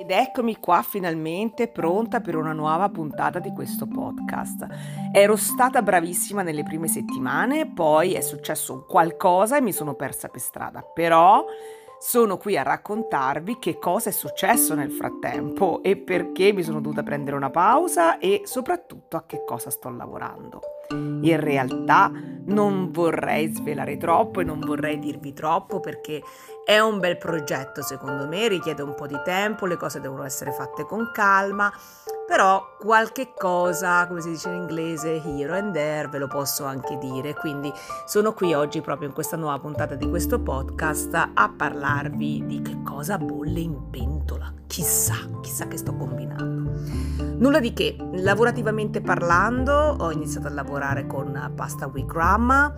Ed eccomi qua finalmente pronta per una nuova puntata di questo podcast. Ero stata bravissima nelle prime settimane, poi è successo qualcosa e mi sono persa per strada, però sono qui a raccontarvi che cosa è successo nel frattempo e perché mi sono dovuta prendere una pausa e soprattutto a che cosa sto lavorando. In realtà non vorrei svelare troppo e non vorrei dirvi troppo perché è un bel progetto secondo me, richiede un po' di tempo, le cose devono essere fatte con calma, però qualche cosa, come si dice in inglese, here and there, ve lo posso anche dire. Quindi sono qui oggi proprio in questa nuova puntata di questo podcast a parlarvi di che cosa bolle in pentola. Chissà, chissà che sto combinando. Nulla di che, lavorativamente parlando ho iniziato a lavorare con Pasta Wigramma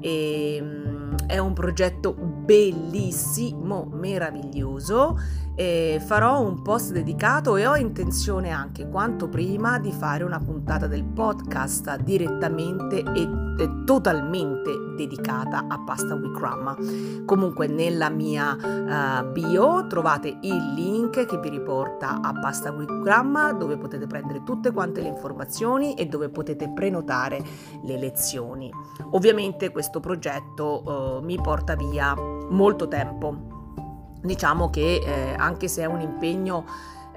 e mm, è un progetto bellissimo, meraviglioso e farò un post dedicato e ho intenzione anche quanto prima di fare una puntata del podcast direttamente e, e totalmente dedicata a Pasta Wikramma. Comunque nella mia uh, bio trovate il link che vi riporta a Pasta Wikramma dove potete prendere tutte quante le informazioni e dove potete prenotare le lezioni. Ovviamente questo progetto uh, mi porta via molto tempo diciamo che eh, anche se è un impegno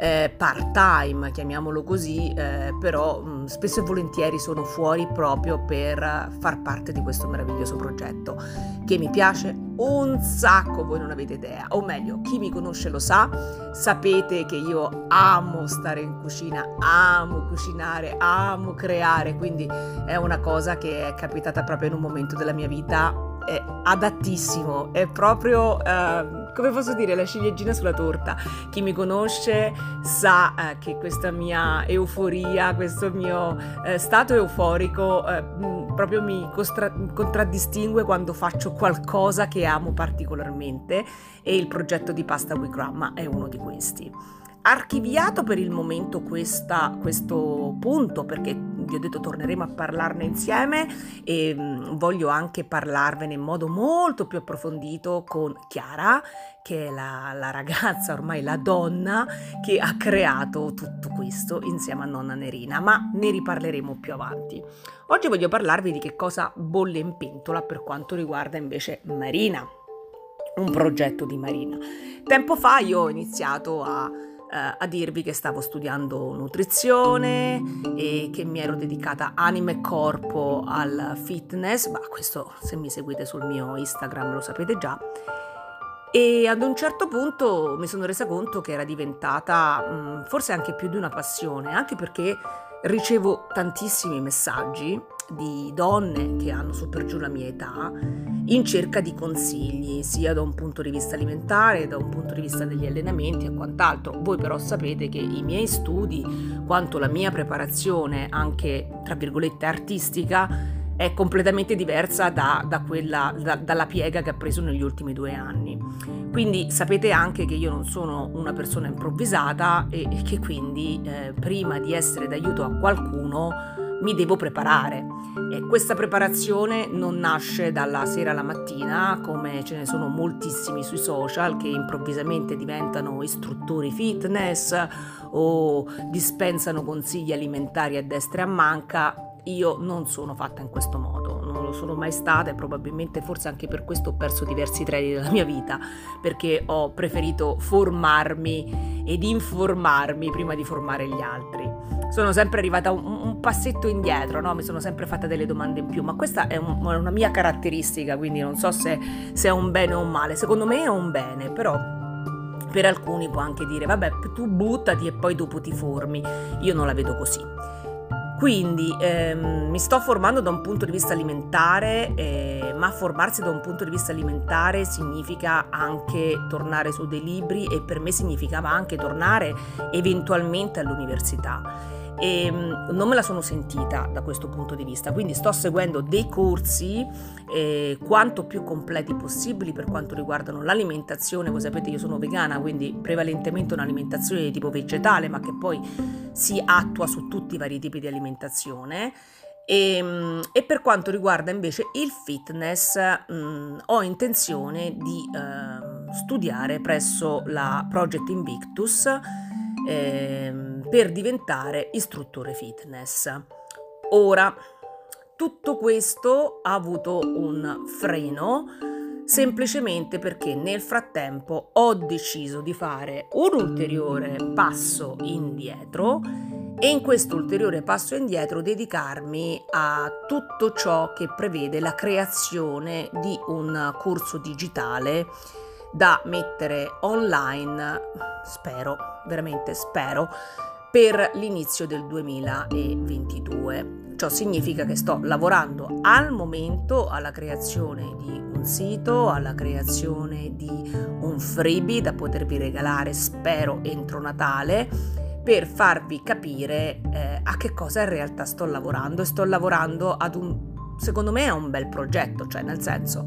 eh, part time, chiamiamolo così, eh, però mh, mm, spesso e volentieri sono fuori proprio per far parte di questo meraviglioso progetto che mi piace un sacco, voi non avete idea, o meglio, chi mi conosce lo sa, sapete che io amo stare in cucina, amo cucinare, amo creare, quindi è una cosa che è capitata proprio in un momento della mia vita è adattissimo, è proprio, eh, come posso dire, la ciliegina sulla torta. Chi mi conosce sa eh, che questa mia euforia, questo mio eh, stato euforico eh, proprio mi costra- contraddistingue quando faccio qualcosa che amo particolarmente e il progetto di Pasta Wigramma è uno di questi archiviato per il momento questa, questo punto perché vi ho detto torneremo a parlarne insieme e mh, voglio anche parlarvene in modo molto più approfondito con Chiara che è la, la ragazza, ormai la donna che ha creato tutto questo insieme a nonna Nerina ma ne riparleremo più avanti. Oggi voglio parlarvi di che cosa bolle in pentola per quanto riguarda invece Marina un progetto di Marina. Tempo fa io ho iniziato a eh, a dirvi che stavo studiando nutrizione e che mi ero dedicata anima e corpo al fitness, ma questo se mi seguite sul mio Instagram lo sapete già. E ad un certo punto mi sono resa conto che era diventata mh, mm, forse anche più di una passione, anche perché ricevo tantissimi messaggi di donne che hanno su per giù la mia età in cerca di consigli, sia da un punto di vista alimentare, da un punto di vista degli allenamenti e quant'altro. Voi però sapete che i miei studi, quanto la mia preparazione, anche tra virgolette artistica, è completamente diversa da, da quella, da, dalla piega che ha preso negli ultimi due anni. Quindi sapete anche che io non sono una persona improvvisata e, e che quindi eh, prima di essere d'aiuto a qualcuno mi devo preparare. E questa preparazione non nasce dalla sera alla mattina, come ce ne sono moltissimi sui social che improvvisamente diventano istruttori fitness o dispensano consigli alimentari a destra e a manca. Io non sono fatta in questo modo, non lo sono mai stata e probabilmente forse anche per questo ho perso diversi treni della mia vita, perché ho preferito formarmi ed informarmi prima di formare gli altri sono sempre arrivata un, un passetto indietro, no? mi sono sempre fatta delle domande in più, ma questa è, un, una mia caratteristica, quindi non so se, se è un bene o un male, secondo me è un bene, però per alcuni può anche dire vabbè tu buttati e poi dopo ti formi, io non la vedo così. Quindi ehm, mi sto formando da un punto di vista alimentare, eh, ma formarsi da un punto di vista alimentare significa anche tornare su dei libri e per me significava anche tornare eventualmente all'università e ehm, non me la sono sentita da questo punto di vista, quindi sto seguendo dei corsi eh, quanto più completi possibili per quanto riguardano l'alimentazione, voi sapete io sono vegana, quindi prevalentemente un'alimentazione di tipo vegetale, ma che poi si attua su tutti i vari tipi di alimentazione. E, ehm, e, per quanto riguarda invece il fitness, mh, mm, ho intenzione di eh, studiare presso la Project Invictus eh, per diventare istruttore fitness. Ora, tutto questo ha avuto un freno semplicemente perché nel frattempo ho deciso di fare un ulteriore passo indietro e in questo ulteriore passo indietro dedicarmi a tutto ciò che prevede la creazione di un corso digitale da mettere online, spero, veramente spero, per l'inizio del 2022. Ciò significa che sto lavorando al momento alla creazione di un sito, alla creazione di un freebie da potervi regalare, spero, entro Natale per farvi capire eh, a che cosa in realtà sto lavorando sto lavorando ad un, secondo me è un bel progetto, cioè nel senso,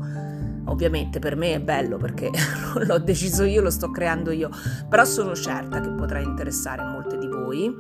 ovviamente per me è bello perché l'ho deciso io, lo sto creando io, però sono certa che potrà interessare molte di voi.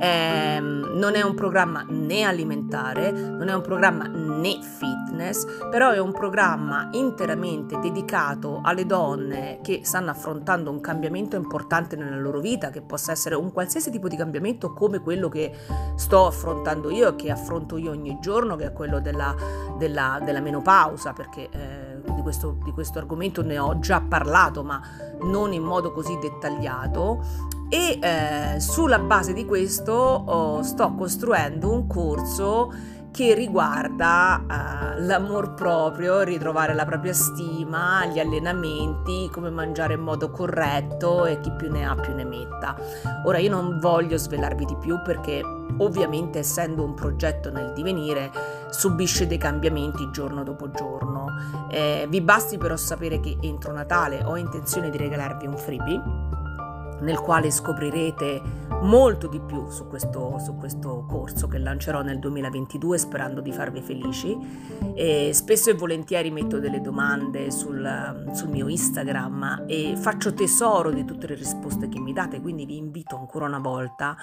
Eh, non è un programma né alimentare, non è un programma né fitness, però è un programma interamente dedicato alle donne che stanno affrontando un cambiamento importante nella loro vita, che possa essere un qualsiasi tipo di cambiamento come quello che sto affrontando io e che affronto io ogni giorno, che è quello della, della, della menopausa, perché eh, questo, di questo argomento ne ho già parlato, ma non in modo così dettagliato. E eh, sulla base di questo oh, sto costruendo un corso che riguarda uh, l'amor proprio, ritrovare la propria stima, gli allenamenti, come mangiare in modo corretto e chi più ne ha più ne metta. Ora io non voglio svelarvi di più perché ovviamente essendo un progetto nel divenire subisce dei cambiamenti giorno dopo giorno. Eh, vi basti però sapere che entro Natale ho intenzione di regalarvi un freebie nel quale scoprirete molto di più su questo, su questo, corso che lancerò nel 2022 sperando di farvi felici. E spesso e volentieri metto delle domande sul, sul mio Instagram e faccio tesoro di tutte le risposte che mi date, quindi vi invito ancora una volta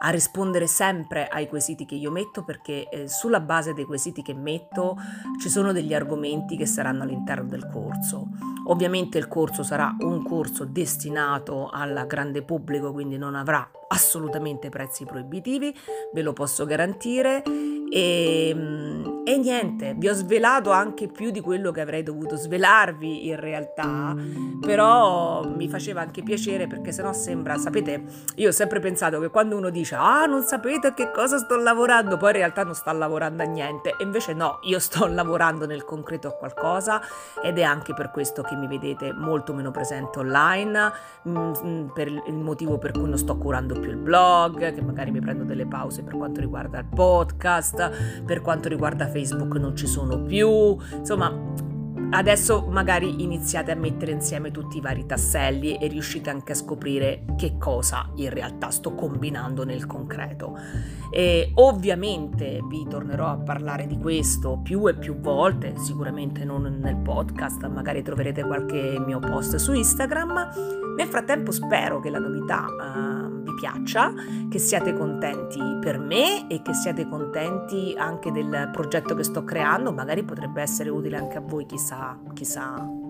a rispondere sempre ai quesiti che io metto perché eh, sulla base dei quesiti che metto ci sono degli argomenti che saranno all'interno del corso. Ovviamente il corso sarà un corso destinato al grande pubblico, quindi non avrà assolutamente prezzi proibitivi, ve lo posso garantire. E, ehm, e, niente, vi ho svelato anche più di quello che avrei dovuto svelarvi in realtà, però mi faceva anche piacere perché sennò sembra, sapete, io ho sempre pensato che quando uno dice ah non sapete a che cosa sto lavorando, poi in realtà non sta lavorando a niente, e invece no, io sto lavorando nel concreto a qualcosa ed è anche per questo che mi vedete molto meno presente online, mm, mm, per il motivo per cui non sto curando più il blog, che magari mi prendo delle pause per quanto riguarda il podcast, per quanto riguarda Facebook non ci sono più, insomma Adesso magari iniziate a mettere insieme tutti i vari tasselli e riuscite anche a scoprire che cosa in realtà sto combinando nel concreto. E ovviamente vi tornerò a parlare di questo più e più volte, sicuramente non nel podcast, magari troverete qualche mio post su Instagram. Nel frattempo spero che la novità vi piaccia, che siate contenti per me e che siate contenti anche del progetto che sto creando, magari potrebbe essere utile anche a voi, chissà, chissà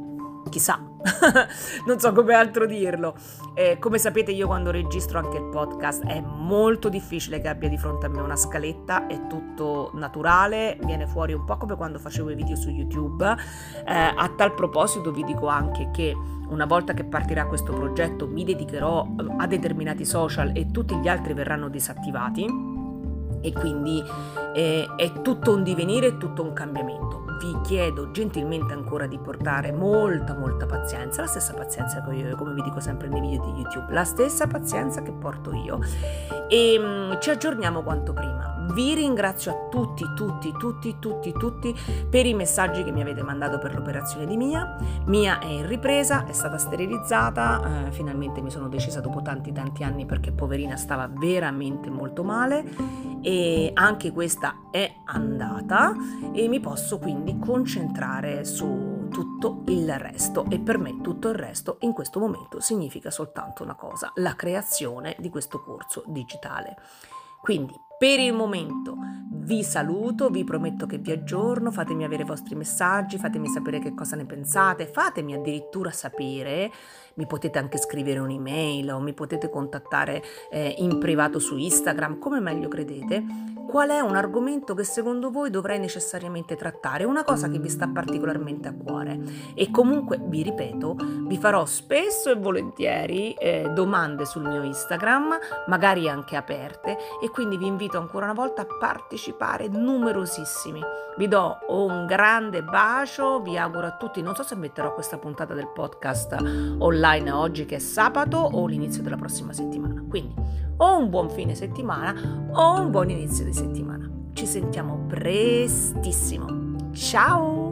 chissà, non so come altro dirlo. Eh, come sapete io quando registro anche il podcast è molto difficile che abbia di fronte a me una scaletta, è tutto naturale, viene fuori un po' come quando facevo i video su YouTube. Eh, a tal proposito vi dico anche che una volta che partirà questo progetto mi dedicherò a determinati social e tutti gli altri verranno disattivati e quindi eh, è tutto un divenire, è tutto un cambiamento vi chiedo gentilmente ancora di portare molta molta pazienza, la stessa pazienza che io, come vi dico sempre nei video di YouTube, la stessa pazienza che porto io e um, ci aggiorniamo quanto prima. Vi ringrazio a tutti, tutti, tutti, tutti, tutti per i messaggi che mi avete mandato per l'operazione di Mia. Mia è in ripresa, è stata sterilizzata, eh, finalmente mi sono decisa dopo tanti tanti anni perché poverina stava veramente molto male e anche questa è andata e mi posso quindi concentrare su tutto il resto e per me tutto il resto in questo momento significa soltanto una cosa, la creazione di questo corso digitale. Quindi Per il momento. Vi saluto, vi prometto che vi aggiorno, fatemi avere i vostri messaggi, fatemi sapere che cosa ne pensate, fatemi addirittura sapere, mi potete anche scrivere un'email o mi potete contattare eh, in privato su Instagram, come meglio credete, qual è un argomento che secondo voi dovrei necessariamente trattare, una cosa che vi sta particolarmente a cuore. E comunque, vi ripeto, vi farò spesso e volentieri eh, domande sul mio Instagram, magari anche aperte, e quindi vi invito ancora una volta a partecipare numerosissimi. Vi do un grande bacio, vi auguro a tutti, non so se metterò questa puntata del podcast online oggi che è sabato o l'inizio della prossima settimana. Quindi o un buon fine settimana o un buon inizio di settimana. Ci sentiamo prestissimo. Ciao!